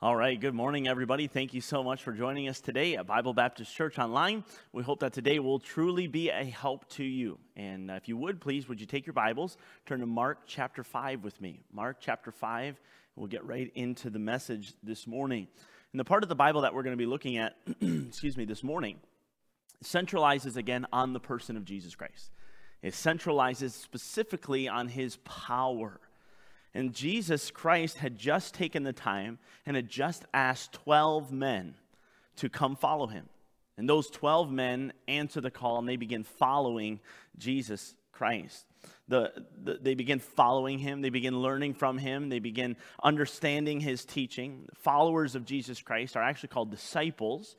All right, good morning, everybody. Thank you so much for joining us today at Bible Baptist Church Online. We hope that today will truly be a help to you. And uh, if you would, please, would you take your Bibles, turn to Mark chapter 5 with me? Mark chapter 5, we'll get right into the message this morning. And the part of the Bible that we're going to be looking at, excuse me, this morning, centralizes again on the person of Jesus Christ. It centralizes specifically on his power. And Jesus Christ had just taken the time and had just asked 12 men to come follow him. And those 12 men answer the call and they begin following Jesus Christ. The, the, they begin following him, they begin learning from him, they begin understanding his teaching. Followers of Jesus Christ are actually called disciples.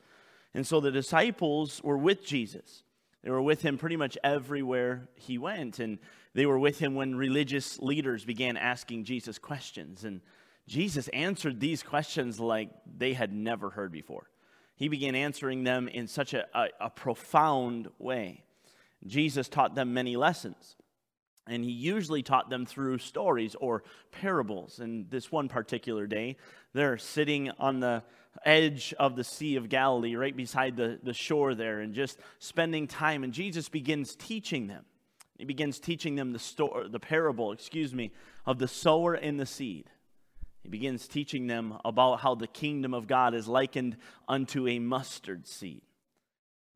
And so the disciples were with Jesus. They were with him pretty much everywhere he went. And they were with him when religious leaders began asking Jesus questions. And Jesus answered these questions like they had never heard before. He began answering them in such a, a, a profound way. Jesus taught them many lessons. And he usually taught them through stories or parables. And this one particular day, they're sitting on the edge of the Sea of Galilee, right beside the, the shore there, and just spending time. And Jesus begins teaching them. He begins teaching them the, story, the parable, excuse me, of the sower and the seed. He begins teaching them about how the kingdom of God is likened unto a mustard seed.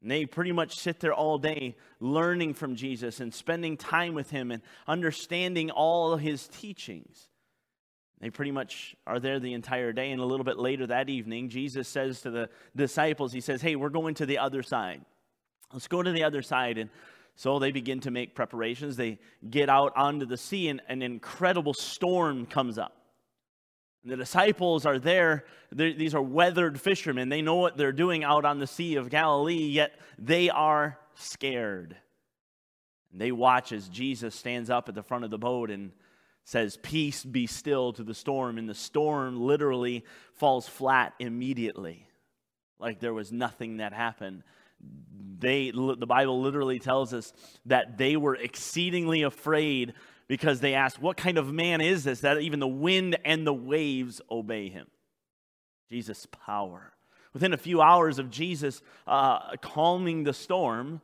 And they pretty much sit there all day learning from Jesus and spending time with him and understanding all his teachings. They pretty much are there the entire day. And a little bit later that evening, Jesus says to the disciples, He says, Hey, we're going to the other side. Let's go to the other side. And so they begin to make preparations. They get out onto the sea, and an incredible storm comes up. The disciples are there. They're, these are weathered fishermen. They know what they're doing out on the Sea of Galilee, yet they are scared. And they watch as Jesus stands up at the front of the boat and says, Peace be still to the storm. And the storm literally falls flat immediately, like there was nothing that happened. They, the Bible literally tells us that they were exceedingly afraid because they asked, What kind of man is this that even the wind and the waves obey him? Jesus' power. Within a few hours of Jesus uh, calming the storm,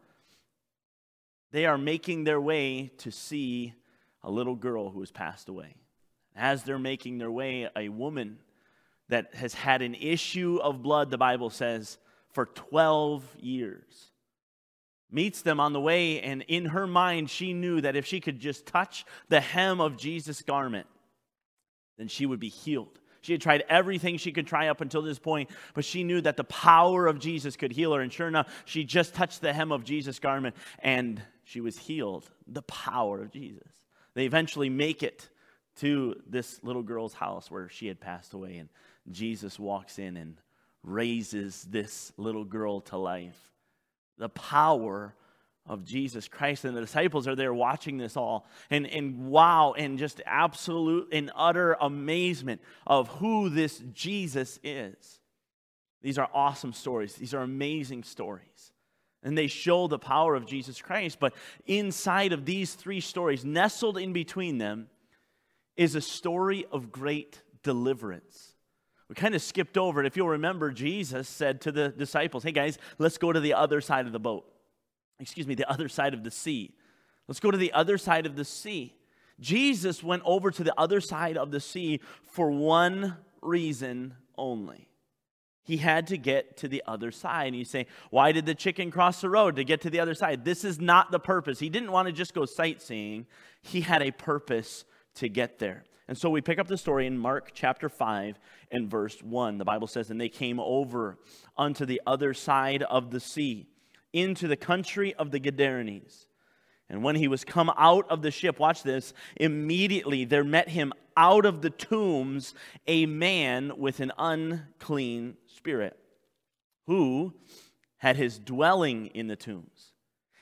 they are making their way to see a little girl who has passed away. As they're making their way, a woman that has had an issue of blood, the Bible says, for 12 years meets them on the way, and in her mind, she knew that if she could just touch the hem of Jesus' garment, then she would be healed. She had tried everything she could try up until this point, but she knew that the power of Jesus could heal her. And sure enough, she just touched the hem of Jesus' garment and she was healed. The power of Jesus. They eventually make it to this little girl's house where she had passed away, and Jesus walks in and raises this little girl to life. The power of Jesus Christ. And the disciples are there watching this all and, and wow, and just absolute and utter amazement of who this Jesus is. These are awesome stories. These are amazing stories and they show the power of Jesus Christ. But inside of these three stories, nestled in between them, is a story of great deliverance. We kind of skipped over it. If you'll remember, Jesus said to the disciples, Hey guys, let's go to the other side of the boat. Excuse me, the other side of the sea. Let's go to the other side of the sea. Jesus went over to the other side of the sea for one reason only he had to get to the other side. And you say, why did the chicken cross the road to get to the other side? This is not the purpose. He didn't want to just go sightseeing, he had a purpose to get there. And so we pick up the story in Mark chapter 5 and verse 1. The Bible says, And they came over unto the other side of the sea, into the country of the Gadarenes. And when he was come out of the ship, watch this, immediately there met him out of the tombs a man with an unclean spirit, who had his dwelling in the tombs.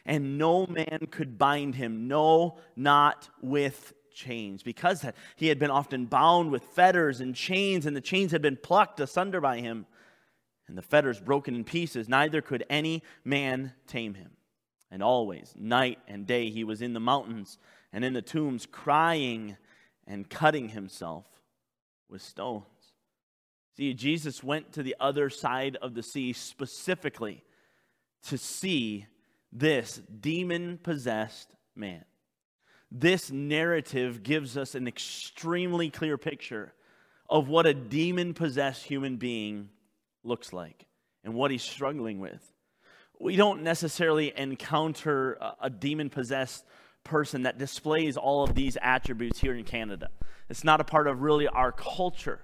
And no man could bind him, no, not with chains, because he had been often bound with fetters and chains, and the chains had been plucked asunder by him, and the fetters broken in pieces. Neither could any man tame him. And always, night and day, he was in the mountains and in the tombs, crying and cutting himself with stones. See, Jesus went to the other side of the sea specifically to see this demon possessed man. This narrative gives us an extremely clear picture of what a demon possessed human being looks like and what he's struggling with. We don't necessarily encounter a, demon possessed person that displays all of these attributes here in Canada. It's not a part of really our culture.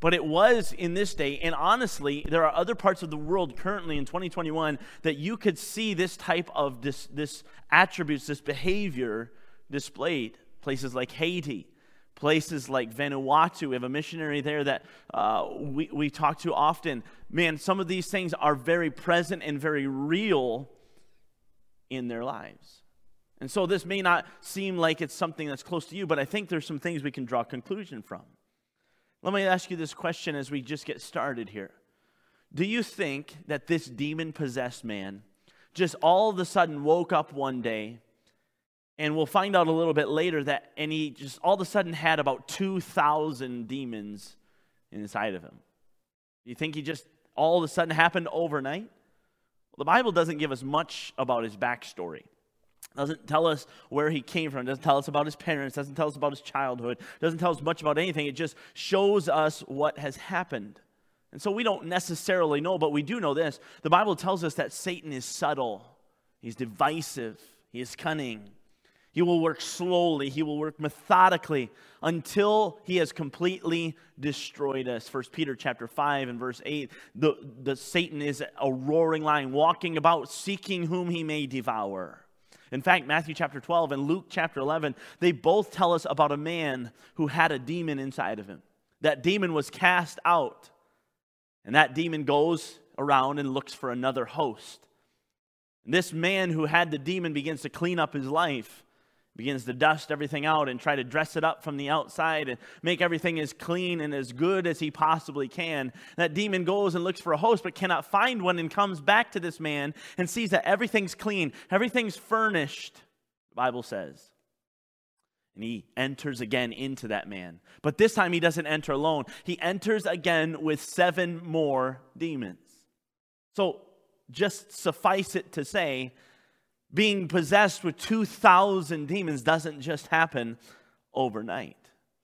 But it was in this day, and honestly, there are other parts of the world currently in 2021 that you could see this type of this, this attributes, this behavior displayed. Places like Haiti, places like Vanuatu. We have a missionary there that uh, we, we talk to often. Man, some of these things are very present and very real in their lives. And so this may not seem like it's something that's close to you, but I think there's some things we can draw conclusion from. Let me ask you this question as we just get started here. Do you think that this demon possessed man just all of a sudden woke up one day and we'll find out a little bit later that and he just all of a sudden had about 2,000 demons inside of him? You think he just all of a sudden happened overnight? Well, the Bible doesn't give us much about his backstory. Doesn't tell us where he came from. Doesn't tell us about his parents. Doesn't tell us about his childhood. Doesn't tell us much about anything. It just shows us what has happened. And so we don't necessarily know but we do know this. The bible tells us that satan is subtle. He's divisive. He is cunning he will work slowly. He will work methodically until he has completely destroyed us. First peter chapter 5 and verse 8 the, the satan is a roaring lion walking about seeking whom he may devour. In fact, Matthew chapter 12 and Luke chapter 11, they both tell us about a man who had a demon inside of him. That demon was cast out, and that demon goes around and looks for another host. This man who had the demon begins to clean up his life begins to dust everything out and try to dress it up from the outside and make everything as clean and as good as he possibly can. That demon goes and looks for a host but cannot find one and comes back to this man and sees that everything's clean, everything's furnished, the Bible says. And he enters again into that man. But this time he doesn't enter alone. He enters again with seven more demons. So just suffice it to say being possessed with 2,000 demons doesn't just happen overnight.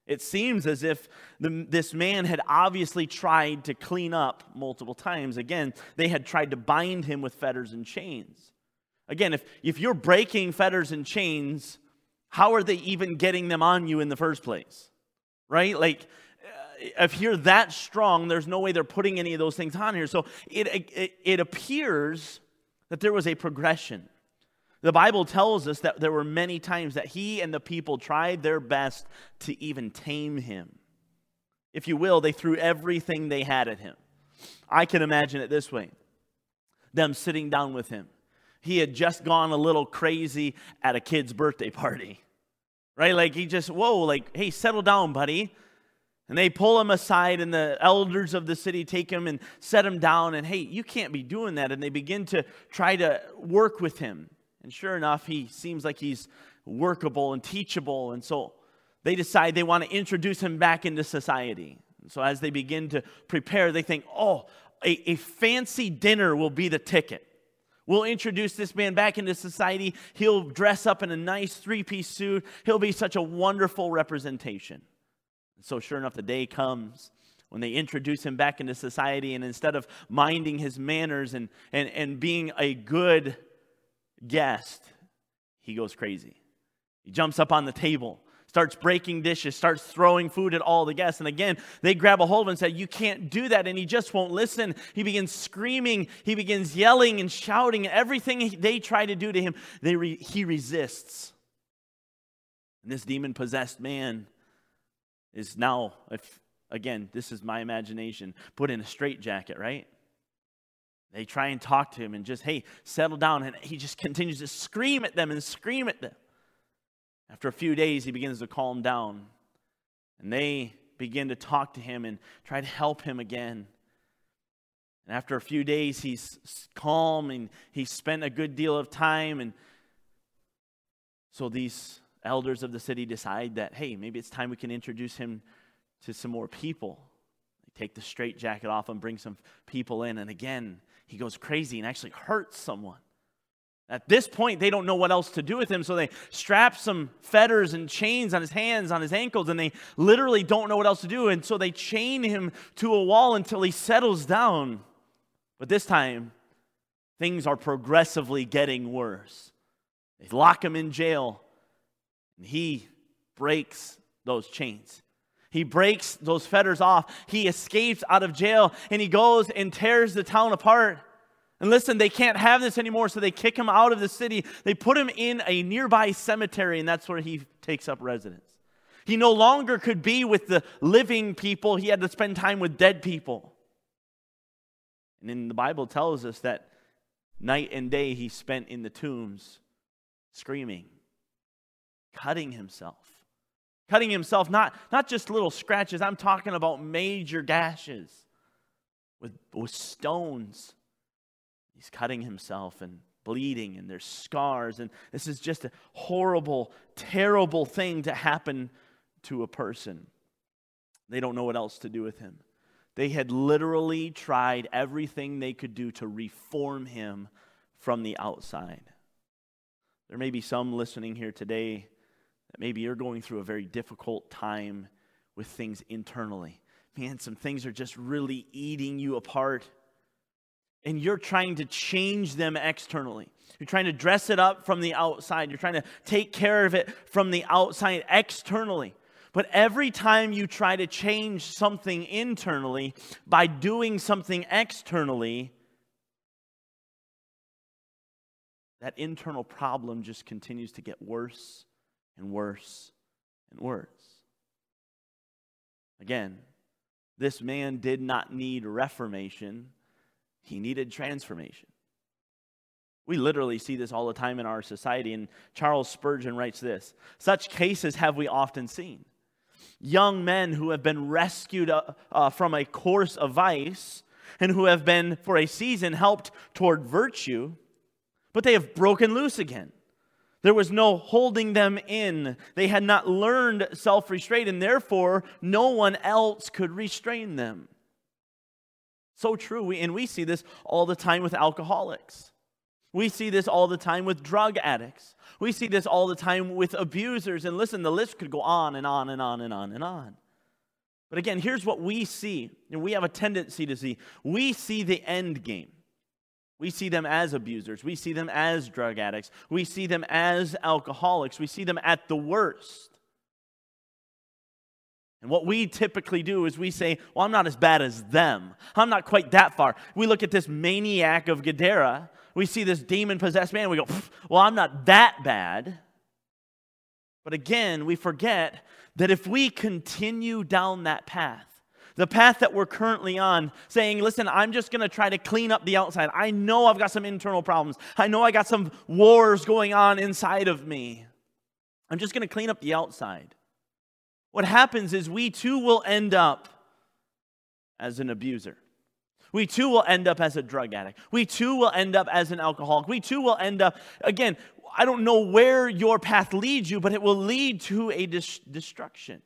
It seems as if the, this man had obviously tried to clean up multiple times. Again, they had tried to bind him with fetters and chains. Again, if, if you're breaking fetters and chains, how are they even getting them on you in the first place? Right? Like, uh, if you're that strong, there's no way they're putting any of those things on here. So it, it, it appears that there was a progression. The Bible tells us that there were many times that he and the people tried their best to even tame him. If you will, they threw everything they had at him. I can imagine it this way them sitting down with him. He had just gone a little crazy at a kid's birthday party, right? Like he just, whoa, like, hey, settle down, buddy. And they pull him aside, and the elders of the city take him and set him down. And hey, you can't be doing that. And they begin to try to work with him. And sure enough, he seems like he's workable and teachable. And so they decide they want to introduce him back into society. And so as they begin to prepare, they think, oh, a, a fancy dinner will be the ticket. We'll introduce this man back into society. He'll dress up in a nice three piece suit. He'll be such a wonderful representation. And so, sure enough, the day comes when they introduce him back into society, and instead of minding his manners and, and, and being a good guest, he goes crazy. He jumps up on the table, starts breaking dishes, starts throwing food at all the guests. And again, they grab a hold of him and say, You can't do that. And he just won't listen. He begins screaming, he begins yelling and shouting. Everything they try to do to him, they re- he resists. And this demon possessed man is now, if, again, this is my imagination, put in a straitjacket, right? They try and talk to him and just, hey, settle down. And he just continues to scream at them and scream at them. After a few days, he begins to calm down. And they begin to talk to him and try to help him again. And after a few days, he's calm and he spent a good deal of time. And so these elders of the city decide that, hey, maybe it's time we can introduce him to some more people They take the straitjacket off and bring some people in. And again, he goes crazy and actually hurts someone. At this point, they don't know what else to do with him, so they strap some fetters and chains on his hands, on his ankles, and they literally don't know what else to do. And so they chain him to a wall until he settles down. But this time, things are progressively getting worse. They lock him in jail, and he breaks those chains. He breaks those fetters off. He escapes out of jail, and he goes and tears the town apart. And listen, they can't have this anymore, so they kick him out of the city. They put him in a nearby cemetery, and that's where he takes up residence. He no longer could be with the living people, he had to spend time with dead people. And then the Bible tells us that night and day he spent in the tombs screaming, cutting himself. Cutting himself, not, not just little scratches, I'm talking about major gashes with, with stones He's cutting himself and bleeding, and there's scars. And this is just a horrible, terrible thing to happen to a person. They don't know what else to do with him. They had literally tried everything they could do to reform him from the outside. There may be some listening here today that maybe you're going through a very difficult time with things internally. Man, some things are just really eating you apart and you're trying to change them externally. You're trying to dress it up from the outside. You're trying to take care of it from the outside externally. But every time you try to change something internally by doing something externally, that internal problem just continues to get worse and worse and worse. Again, this man did not need reformation he needed transformation. We literally see this all the time in our society, and Charles Spurgeon writes this Such cases have we often seen. Young men who have been rescued uh, uh, from a course of vice and who have been, for a season, helped toward virtue, but they have broken loose again. There was no holding them in. They had not learned self restraint, and therefore no one else could restrain them. So true. We, and we see this all the time with alcoholics. We see this all the time with drug addicts. We see this all the time with abusers. And listen, the list could go on and on and on and on and on. But again, here's what we see, and we have a tendency to see. We see the end game. We see them as abusers. We see them as drug addicts. We see them as alcoholics. We see them at the worst. And what we typically do is we say, Well, I'm not as bad as them. I'm not quite that far. We look at this maniac of Gadara. We see this demon possessed man. We go, Well, I'm not that bad. But again, we forget that if we continue down that path, the path that we're currently on, saying, Listen, I'm just going to try to clean up the outside. I know I've got some internal problems. I know I got some wars going on inside of me. I'm just going to clean up the outside what happens is we too will end up as an abuser. We too will end up as a drug addict. We too will end up as an alcoholic. We too will end up, again, I don't know where your path leads you, but it will lead to a dis- destruction.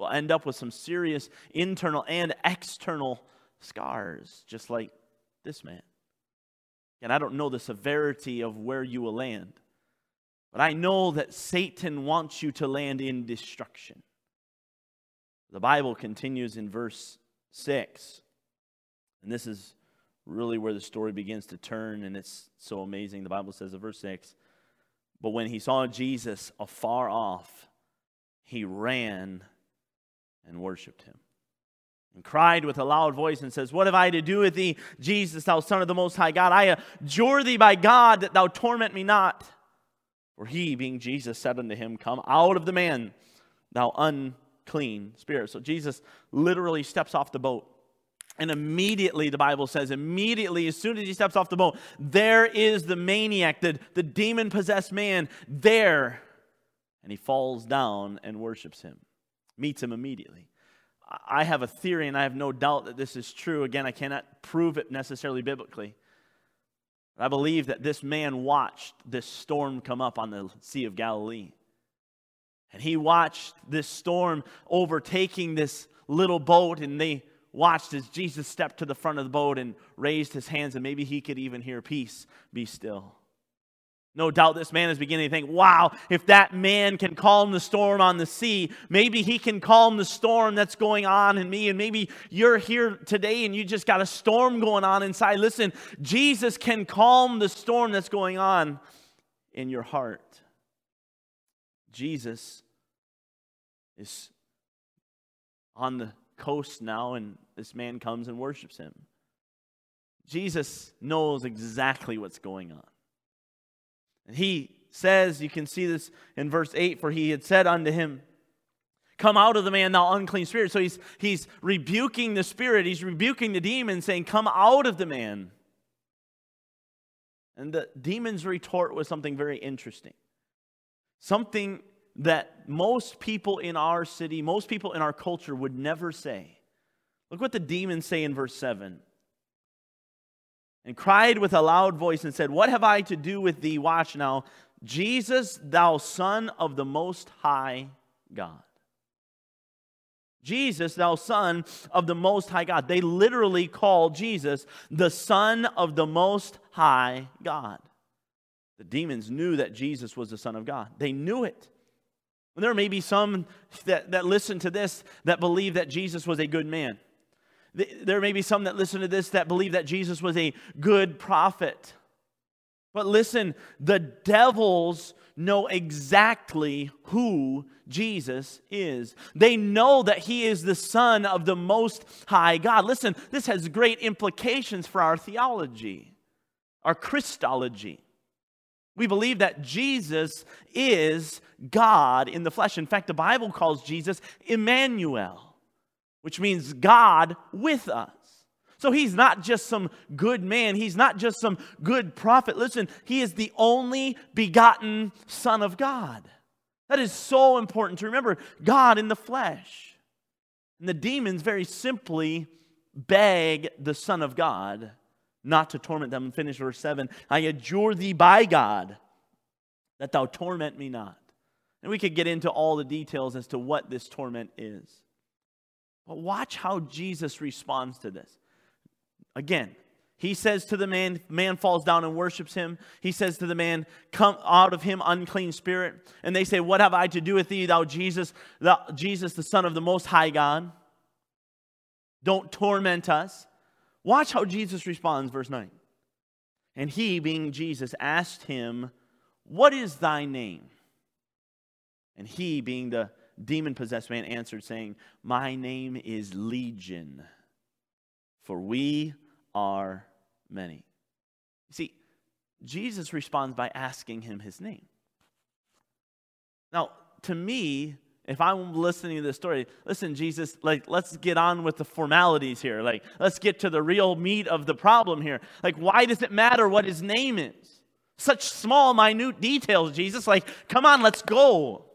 We'll end up with some serious internal and external scars, just like this man. And I don't know the severity of where you will land. But I know that Satan wants you to land in destruction. The Bible continues in verse 6. And this is really where the story begins to turn, and it's so amazing. The Bible says in verse 6 But when he saw Jesus afar off, he ran and worshiped him and cried with a loud voice and says, What have I to do with thee, Jesus, thou Son of the Most High God? I adjure thee by God that thou torment me not. For he, being Jesus, said unto him, Come out of the man, thou unclean spirit. So Jesus literally steps off the boat. And immediately, the Bible says, immediately, as soon as he steps off the boat, there is the maniac, the, the demon possessed man there. And he falls down and worships him, meets him immediately. I have a theory, and I have no doubt that this is true. Again, I cannot prove it necessarily biblically. I believe that this man watched this storm come up on the Sea of Galilee. And he watched this storm overtaking this little boat, and they watched as Jesus stepped to the front of the boat and raised his hands, and maybe he could even hear peace be still. No doubt this man is beginning to think, wow, if that man can calm the storm on the sea, maybe he can calm the storm that's going on in me. And maybe you're here today and you just got a storm going on inside. Listen, Jesus can calm the storm that's going on in your heart. Jesus is on the coast now, and this man comes and worships him. Jesus knows exactly what's going on. And he says, you can see this in verse 8, for he had said unto him, Come out of the man, thou unclean spirit. So he's, he's rebuking the spirit, he's rebuking the demon, saying, Come out of the man. And the demon's retort was something very interesting. Something that most people in our city, most people in our culture would never say. Look what the demons say in verse 7 and cried with a loud voice and said, What have I to do with thee? Watch now, Jesus, thou Son of the Most High God. Jesus, thou Son of the Most High God. They literally call Jesus the Son of the Most High God. The demons knew that Jesus was the Son of God, they knew it. And there may be some that, that listen to this that believe that Jesus was a good man. There may be some that listen to this that believe that Jesus was a good prophet. But listen, the devils know exactly who Jesus is. They know that he is the Son of the Most High God. Listen, this has great implications for our theology, our Christology. We believe that Jesus is God in the flesh. In fact, the Bible calls Jesus Emmanuel which means God with us. So he's not just some good man. He's not just some good prophet. Listen, he is the only begotten Son of God. That is so important to remember God in the flesh. And the demons very simply beg the Son of God not to torment them. Finish verse 7 I adjure thee by God that thou torment me not. And we could get into all the details as to what this torment is. But watch how Jesus responds to this. Again, he says to the man, man falls down and worships him. He says to the man, Come out of him, unclean spirit. And they say, What have I to do with thee, thou Jesus, thou, Jesus, the Son of the Most High God? Don't torment us. Watch how Jesus responds, verse 9. And he, being Jesus, asked him, What is thy name? And he, being the demon possessed man answered, saying, My name is Legion, for we are many. See, Jesus responds by asking him his name. Now, to me, if I'm listening to this story, listen, Jesus, like, let's get on with the formalities here. Like, let's get to the real meat of the problem here. Like, why does it matter what his name is? Such small, minute details, Jesus. Like, come on, let's go.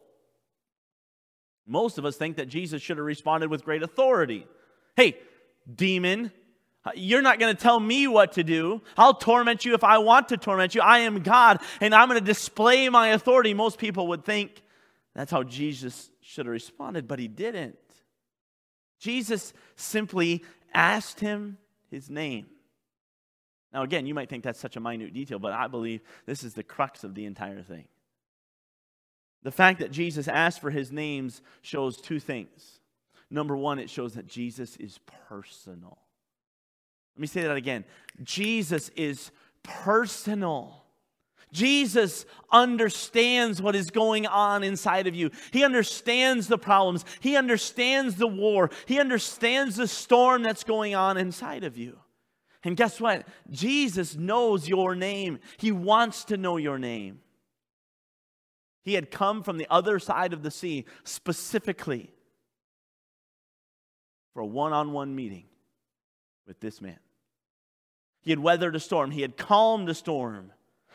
Most of us think that Jesus should have responded with great authority. Hey, demon, you're not going to tell me what to do. I'll torment you if I want to torment you. I am God, and I'm going to display my authority. Most people would think that's how Jesus should have responded, but he didn't. Jesus simply asked him his name. Now, again, you might think that's such a minute detail, but I believe this is the crux of the entire thing. The fact that Jesus asked for his names shows two things. Number one, it shows that Jesus is personal. Let me say that again. Jesus is personal. Jesus understands what is going on inside of you. He understands the problems. He understands the war. He understands the storm that's going on inside of you. And guess what? Jesus knows your name. He wants to know your name. He had come from the other side of the sea specifically for a one on one meeting with this man. He had weathered a storm, he had calmed a storm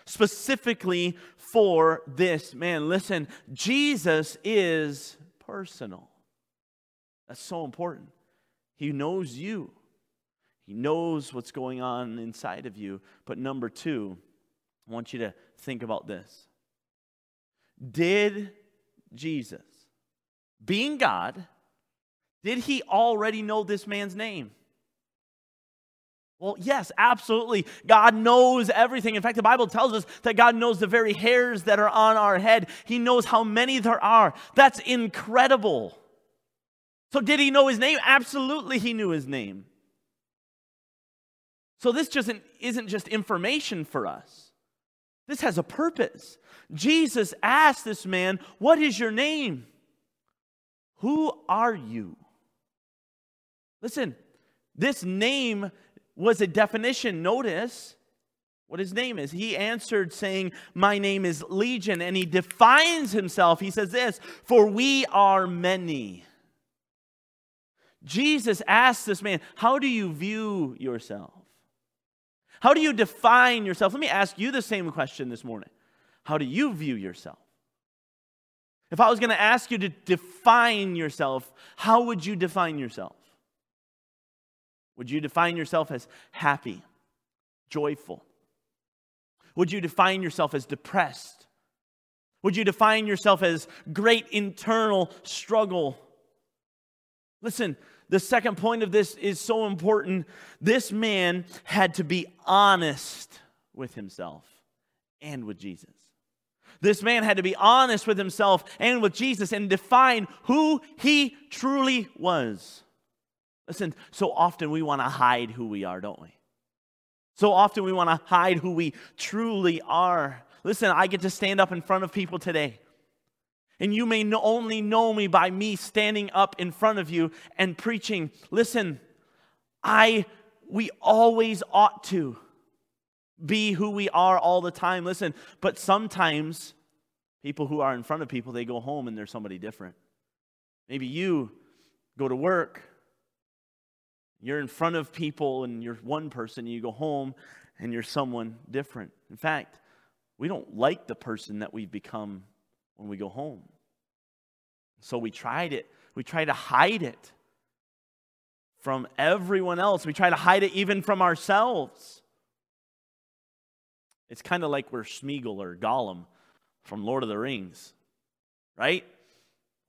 specifically for this man. Listen, Jesus is personal. That's so important. He knows you, He knows what's going on inside of you. But number two, I want you to think about this. Did Jesus, being God, Did he already know this man's name? Well, yes, absolutely. God knows everything. In fact, the Bible tells us that God knows the very hairs that are on our head. He knows how many there are. That's incredible. So, did he know his name? Absolutely, he knew his name. So, this just isn't just information for us, this has a purpose. Jesus asked this man, What is your name? Who are you? Listen, this name was a definition. Notice what his name is. He answered saying, My name is Legion. And he defines himself. He says this, For we are many. Jesus asked this man, How do you view yourself? How do you define yourself? Let me ask you the same question this morning. How do you view yourself? If I was going to ask you to define yourself, how would you define yourself? Would you define yourself as happy, joyful? Would you define yourself as depressed? Would you define yourself as great internal struggle? Listen, the second point of this is so important. This man had to be honest with himself and with Jesus. This man had to be honest with himself and with Jesus and define who he truly was. Listen, so often we want to hide who we are, don't we? So often we want to hide who we truly are. Listen, I get to stand up in front of people today. And you may only know me by me standing up in front of you and preaching. Listen, I we always ought to be who we are all the time. Listen, but sometimes people who are in front of people, they go home and they're somebody different. Maybe you go to work you're in front of people and you're one person, you go home and you're someone different. In fact, we don't like the person that we've become when we go home. So we tried it. We try to hide it from everyone else. We try to hide it even from ourselves. It's kind of like we're Smeagol or Gollum from Lord of the Rings, right?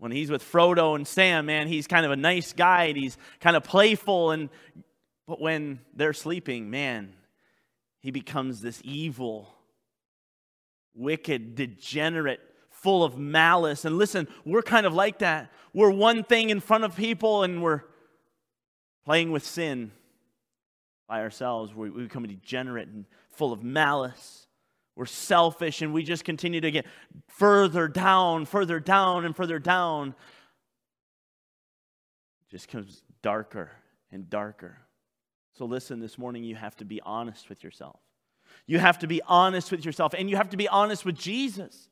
when he's with Frodo and Sam, man, he's kind of a nice guy and he's kind of playful and but when they're sleeping, man, he becomes this evil, wicked, degenerate, full of malice. And listen, we're kind of like that. We're one thing in front of people and we're playing with sin by ourselves. We, we become degenerate and full of malice. We're selfish and we just continue to get further down, further down, and further down. It just comes darker and darker. So, listen, this morning you have to be honest with yourself. You have to be honest with yourself, and you have to be honest with Jesus.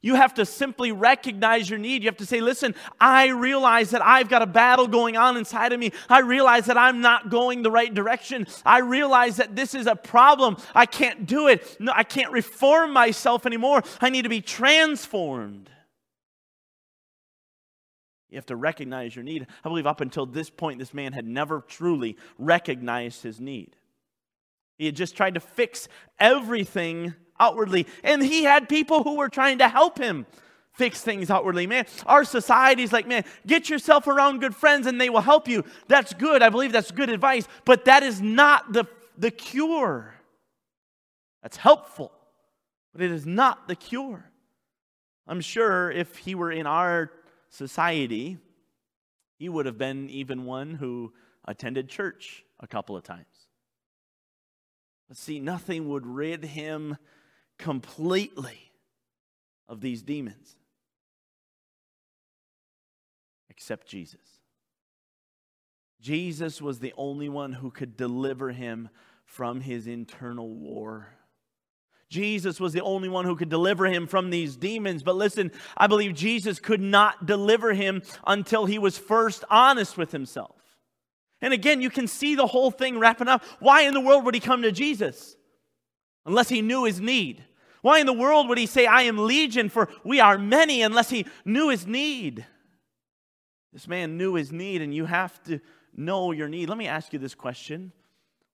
You have to simply recognize your need. You have to say, listen, I realize that I've got a battle going on inside of me. I realize that I'm not going the right direction. I realize that this is a problem. I can't do it. No, I can't reform myself anymore. I need to be transformed. You have to recognize your need. I believe up until this point, this man had never truly recognized his need. He had just tried to fix everything outwardly. And he had people who were trying to help him fix things outwardly. Man, our society's like, man, get yourself around good friends and they will help you. That's good. I believe that's good advice, but that is not the, the cure. That's helpful, but it is not the cure. I'm sure if he were in our society, he would have been even one who attended church a couple of times. But see, nothing would rid him completely of these demons except Jesus. Jesus was the only one who could deliver him from his internal war. Jesus was the only one who could deliver him from these demons. But listen, I believe Jesus could not deliver him until he was first honest with himself. And again, you can see the whole thing wrapping up. Why in the world would he come to Jesus? Unless he knew his need. Why in the world would he say, I am legion, for we are many, unless he knew his need? This man knew his need, and you have to know your need. Let me ask you this question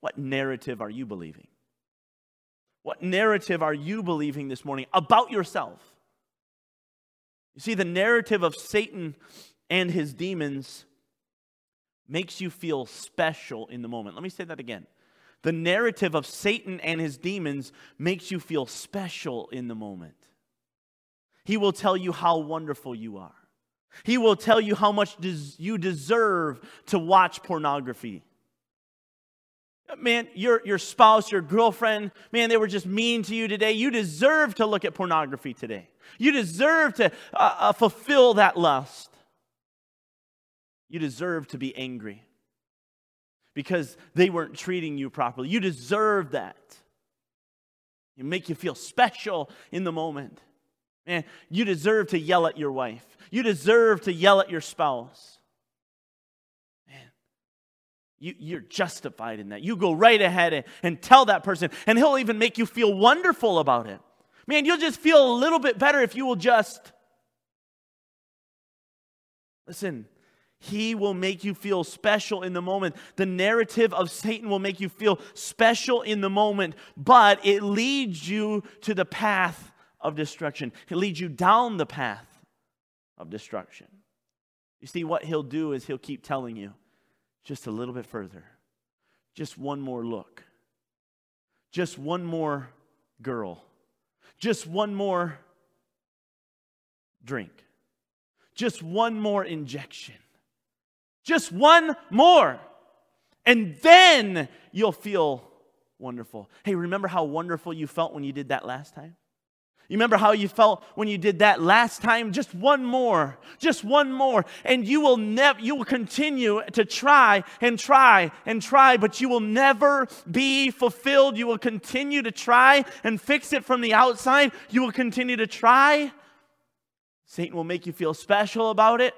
What narrative are you believing? What narrative are you believing this morning about yourself? You see, the narrative of Satan and his demons makes you feel special in the moment. Let me say that again. The narrative of Satan and his demons makes you feel special in the moment. He will tell you how wonderful you are. He will tell you how much des- you deserve to watch pornography. Man, your, your spouse, your girlfriend, man, they were just mean to you today. You deserve to look at pornography today. You deserve to uh, uh, fulfill that lust. You deserve to be angry because they weren't treating you properly. You deserve that. It make you feel special in the moment. Man, you deserve to yell at your wife. You deserve to yell at your spouse. Man, you, you're justified in that. You go right ahead and, and tell that person, and he'll even make you feel wonderful about it. Man, you'll just feel a little bit better if you will just. Listen, he will make you feel special in the moment. The narrative of Satan will make you feel special in the moment, but it leads you to the path of destruction. It leads you down the path of destruction. You see, what he'll do is he'll keep telling you just a little bit further, just one more look, just one more girl, just one more drink, just one more injection just one more. And then you'll feel wonderful. Hey, remember how wonderful you felt when you did that last time? You remember how you felt when you did that last time? Just one more, just one more. And you will never, you will continue to try and try and try, but you will never be fulfilled. You will continue to try and fix it from the outside. You will continue to try. Satan will make you feel special about it.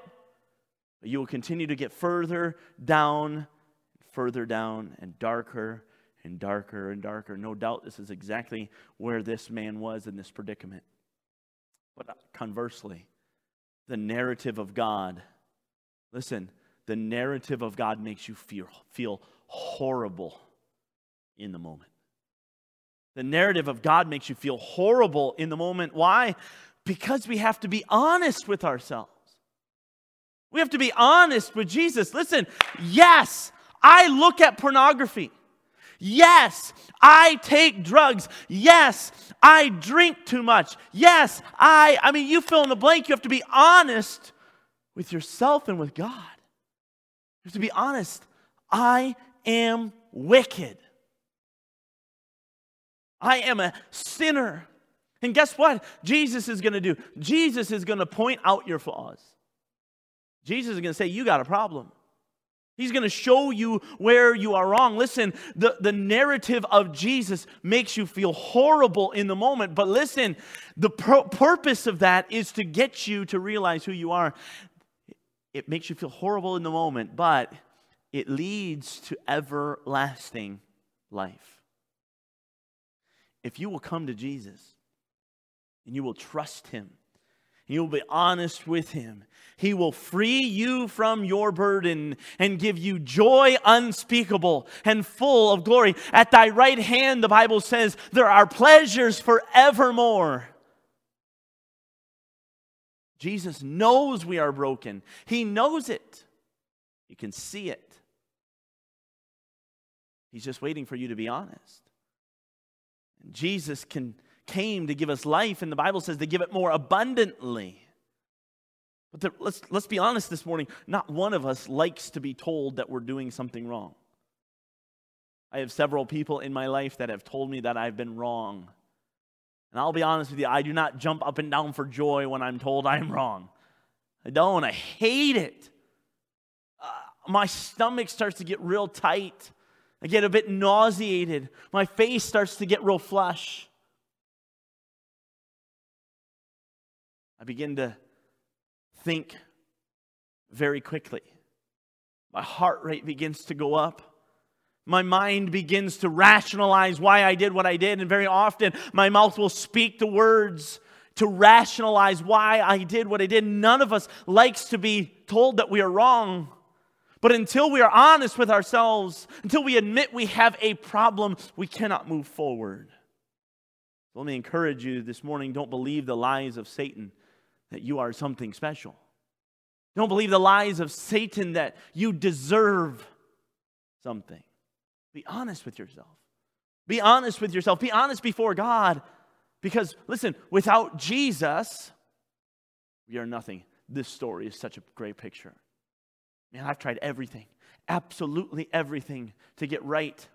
But you will continue to get further down, further down, and darker and darker and darker. No doubt this is exactly where this man was in this predicament. But uh, conversely, the narrative of God, listen, the narrative of God makes you feel, feel horrible in the moment. The narrative of God makes you feel horrible in the moment. Why? Because we have to be honest with ourselves. We have to be honest with Jesus. Listen, yes, I look at pornography. Yes, I take drugs. Yes, I drink too much. Yes, I, I mean, you fill in the blank. You have to be honest with yourself and with God. You have to be honest. I am wicked. I am a sinner. And guess what? Jesus is going to do? Jesus is going to point out your flaws. Jesus is going to say, You got a problem. He's going to show you where you are wrong. Listen, the, the narrative of Jesus makes you feel horrible in the moment, but listen, the pur- purpose of that is to get you to realize who you are. It makes you feel horrible in the moment, but it leads to everlasting life. If you will come to Jesus and you will trust Him, you will be honest with him. He will free you from your burden and give you joy unspeakable and full of glory. At thy right hand, the Bible says, there are pleasures forevermore. Jesus knows we are broken, He knows it. You can see it. He's just waiting for you to be honest. Jesus can came to give us life, and the Bible says to give it more abundantly. But the, let's, let's be honest this morning not one of us likes to be told that we're doing something wrong. I have several people in my life that have told me that I've been wrong. And I'll be honest with you, I do not jump up and down for joy when I'm told I'm wrong. I don't. I hate it. Uh, my stomach starts to get real tight. I get a bit nauseated. My face starts to get real flush. I begin to think very quickly. My heart rate begins to go up. My mind begins to rationalize why I did what I did, and very often my mouth will speak the words to rationalize why I did what I did. None of us likes to be told that we are wrong. But until we are honest with ourselves, until we admit we have a problem, we cannot move forward. Let me encourage you this morning don't believe the lies of Satan that you are something special. Don't believe the lies of Satan that you deserve something. Be honest with yourself. Be honest with yourself. Be honest before God. Because, listen, without Jesus, we are nothing. This story is such a great picture. Man, I've tried everything, absolutely everything to get right.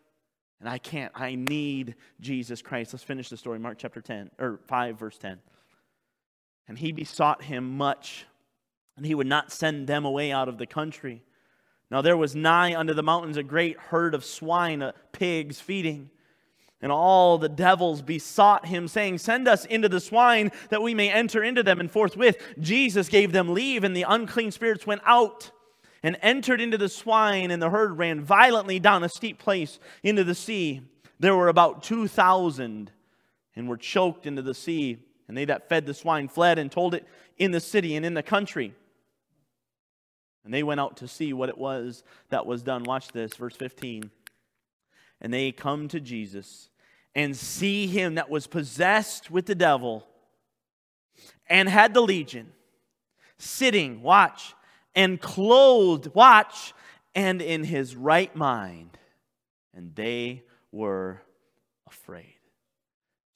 And I can't. I need Jesus Christ. Let's finish the story. Mark chapter 10, or 5, verse 10. And he besought him much, and he would not send them away out of the country. Now there was nigh unto the mountains a great herd of swine, uh, pigs feeding. And all the devils besought him, saying, Send us into the swine that we may enter into them. And forthwith Jesus gave them leave, and the unclean spirits went out and entered into the swine, and the herd ran violently down a steep place into the sea. There were about 2,000 and were choked into the sea. And they that fed the swine fled and told it in the city and in the country. And they went out to see what it was that was done. Watch this, verse 15. And they come to Jesus and see him that was possessed with the devil and had the legion, sitting, watch, and clothed, watch, and in his right mind. And they were afraid.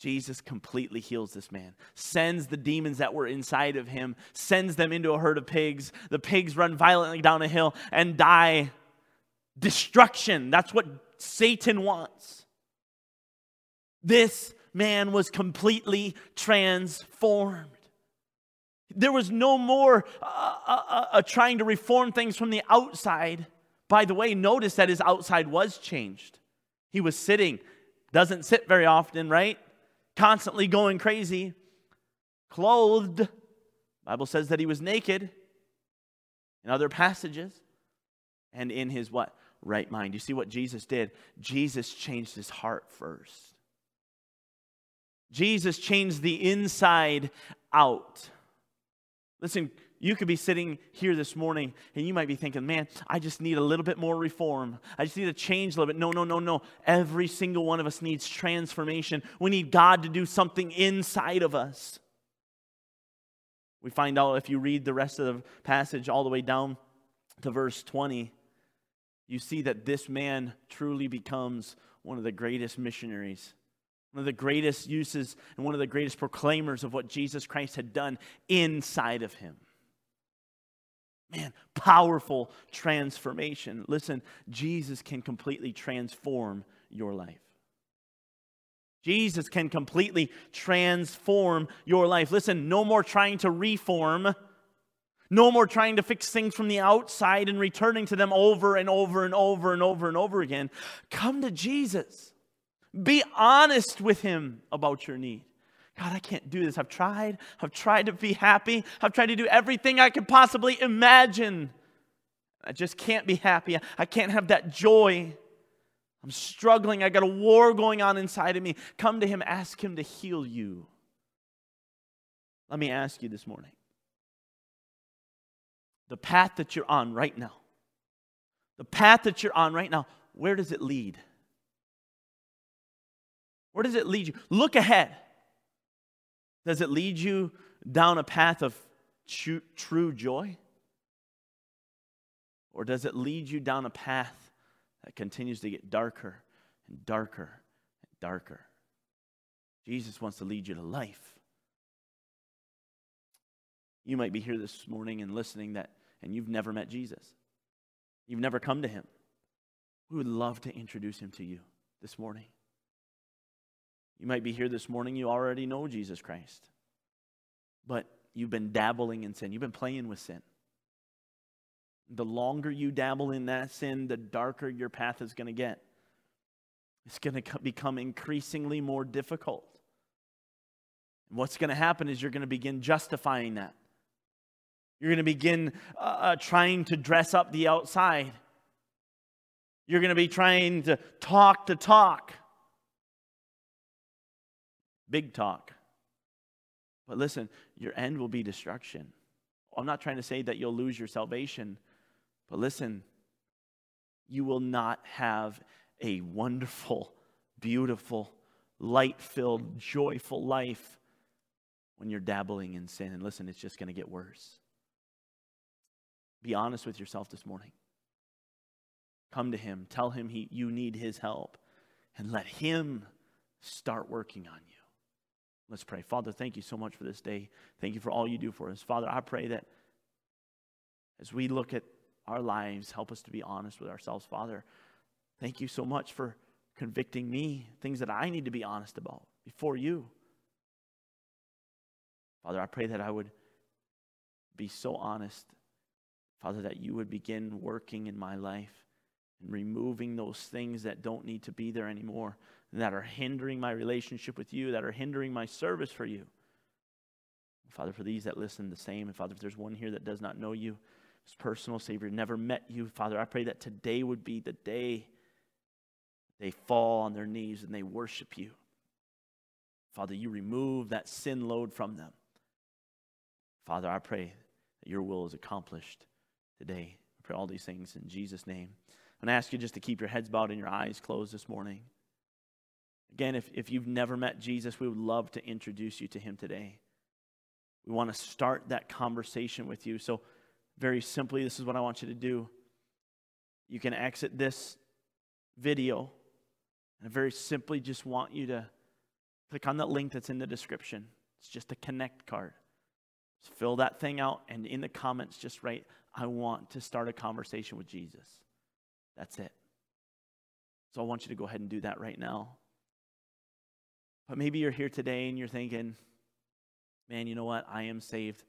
Jesus completely heals this man, sends the demons that were inside of him, sends them into a herd of pigs. The pigs run violently down a hill and die. Destruction. That's what Satan wants. This man was completely transformed. There was no more uh, uh, uh, uh, trying to reform things from the outside. By the way, notice that his outside was changed. He was sitting, doesn't sit very often, right? Constantly going crazy, clothed. Bible says that he was naked in other passages and in his what? Right mind. You see what Jesus did? Jesus changed his heart first. Jesus changed the inside out. Listen, you could be sitting here this morning and you might be thinking, man, I just need a little bit more reform. I just need to change a little bit. No, no, no, no. Every single one of us needs transformation. We need God to do something inside of us. We find out if you read the rest of the passage all the way down to verse 20, you see that this man truly becomes one of the greatest missionaries one of the greatest uses and one of the greatest proclaimers of what Jesus Christ had done inside of him. Man, powerful transformation. Listen, Jesus can completely transform your life. Jesus can completely transform your life. Listen, no more trying to reform. No more trying to fix things from the outside and returning to them over and over and over and over and over again. Come to Jesus. Be honest with Him about your need. God, I can't do this. I've tried. I've tried to be happy. I've tried to do everything I could possibly imagine. I just can't be happy. I can't have that joy. I'm struggling. I got a war going on inside of me. Come to Him, ask Him to heal you. Let me ask you this morning the path that you're on right now, the path that you're on right now, where does it lead? Where does it lead you? Look ahead. Does it lead you down a path of true, joy? Or does it lead you down a path that continues to get darker and darker and darker? Jesus wants to lead you to life. You might be here this morning and listening that and you've never met Jesus. You've never come to him. We would love to introduce him to you this morning. You might be here this morning, you already know Jesus Christ, but you've been dabbling in sin, you've been playing with sin. The longer you dabble in that sin, the darker your path is going to get. It's going to become increasingly more difficult. And what's going to happen is you're going to begin justifying that. You're going to begin uh, uh, trying to dress up the outside. You're going to be trying to talk to talk. Big talk. But listen, your end will be destruction. I'm not trying to say that you'll lose your salvation, but listen, you will not have a wonderful, beautiful, light filled, joyful life when you're dabbling in sin. And listen, it's just going to get worse. Be honest with yourself this morning. Come to Him. Tell Him he, you need His help. And let Him start working on you. Let's pray. Father, thank you so much for this day. Thank you for all you do for us. Father, I pray that as we look at our lives, help us to be honest with ourselves. Father, thank you so much for convicting me, things that I need to be honest about before you. Father, I pray that I would be so honest, Father, that you would begin working in my life and removing those things that don't need to be there anymore, that are hindering my relationship with you, that are hindering my service for you. Father, for these that listen, the same. And Father, if there's one here that does not know you as personal Savior, never met you, Father, I pray that today would be the day they fall on their knees and they worship you. Father, you remove that sin load from them. Father, I pray that your will is accomplished today. I pray all these things in Jesus' name. I'm going to ask you just to keep your heads bowed and your eyes closed this morning. Again, if, if you've never met Jesus, we would love to introduce you to him today. We want to start that conversation with you. So, very simply, this is what I want you to do. You can exit this video, and I very simply just want you to click on that link that's in the description. It's just a connect card. Just fill that thing out, and in the comments, just write, I want to start a conversation with Jesus. That's it. So I want you to go ahead and do that right now. But maybe you're here today and you're thinking, man, you know what? I am saved,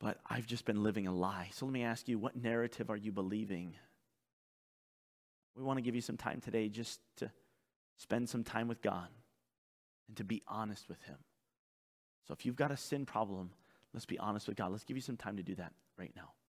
but I've just been living a lie. So let me ask you, what narrative are you believing? We want to give you some time today just to spend some time with God and to be honest with Him. So if you've got a sin problem, let's be honest with God. Let's give you some time to do that right now.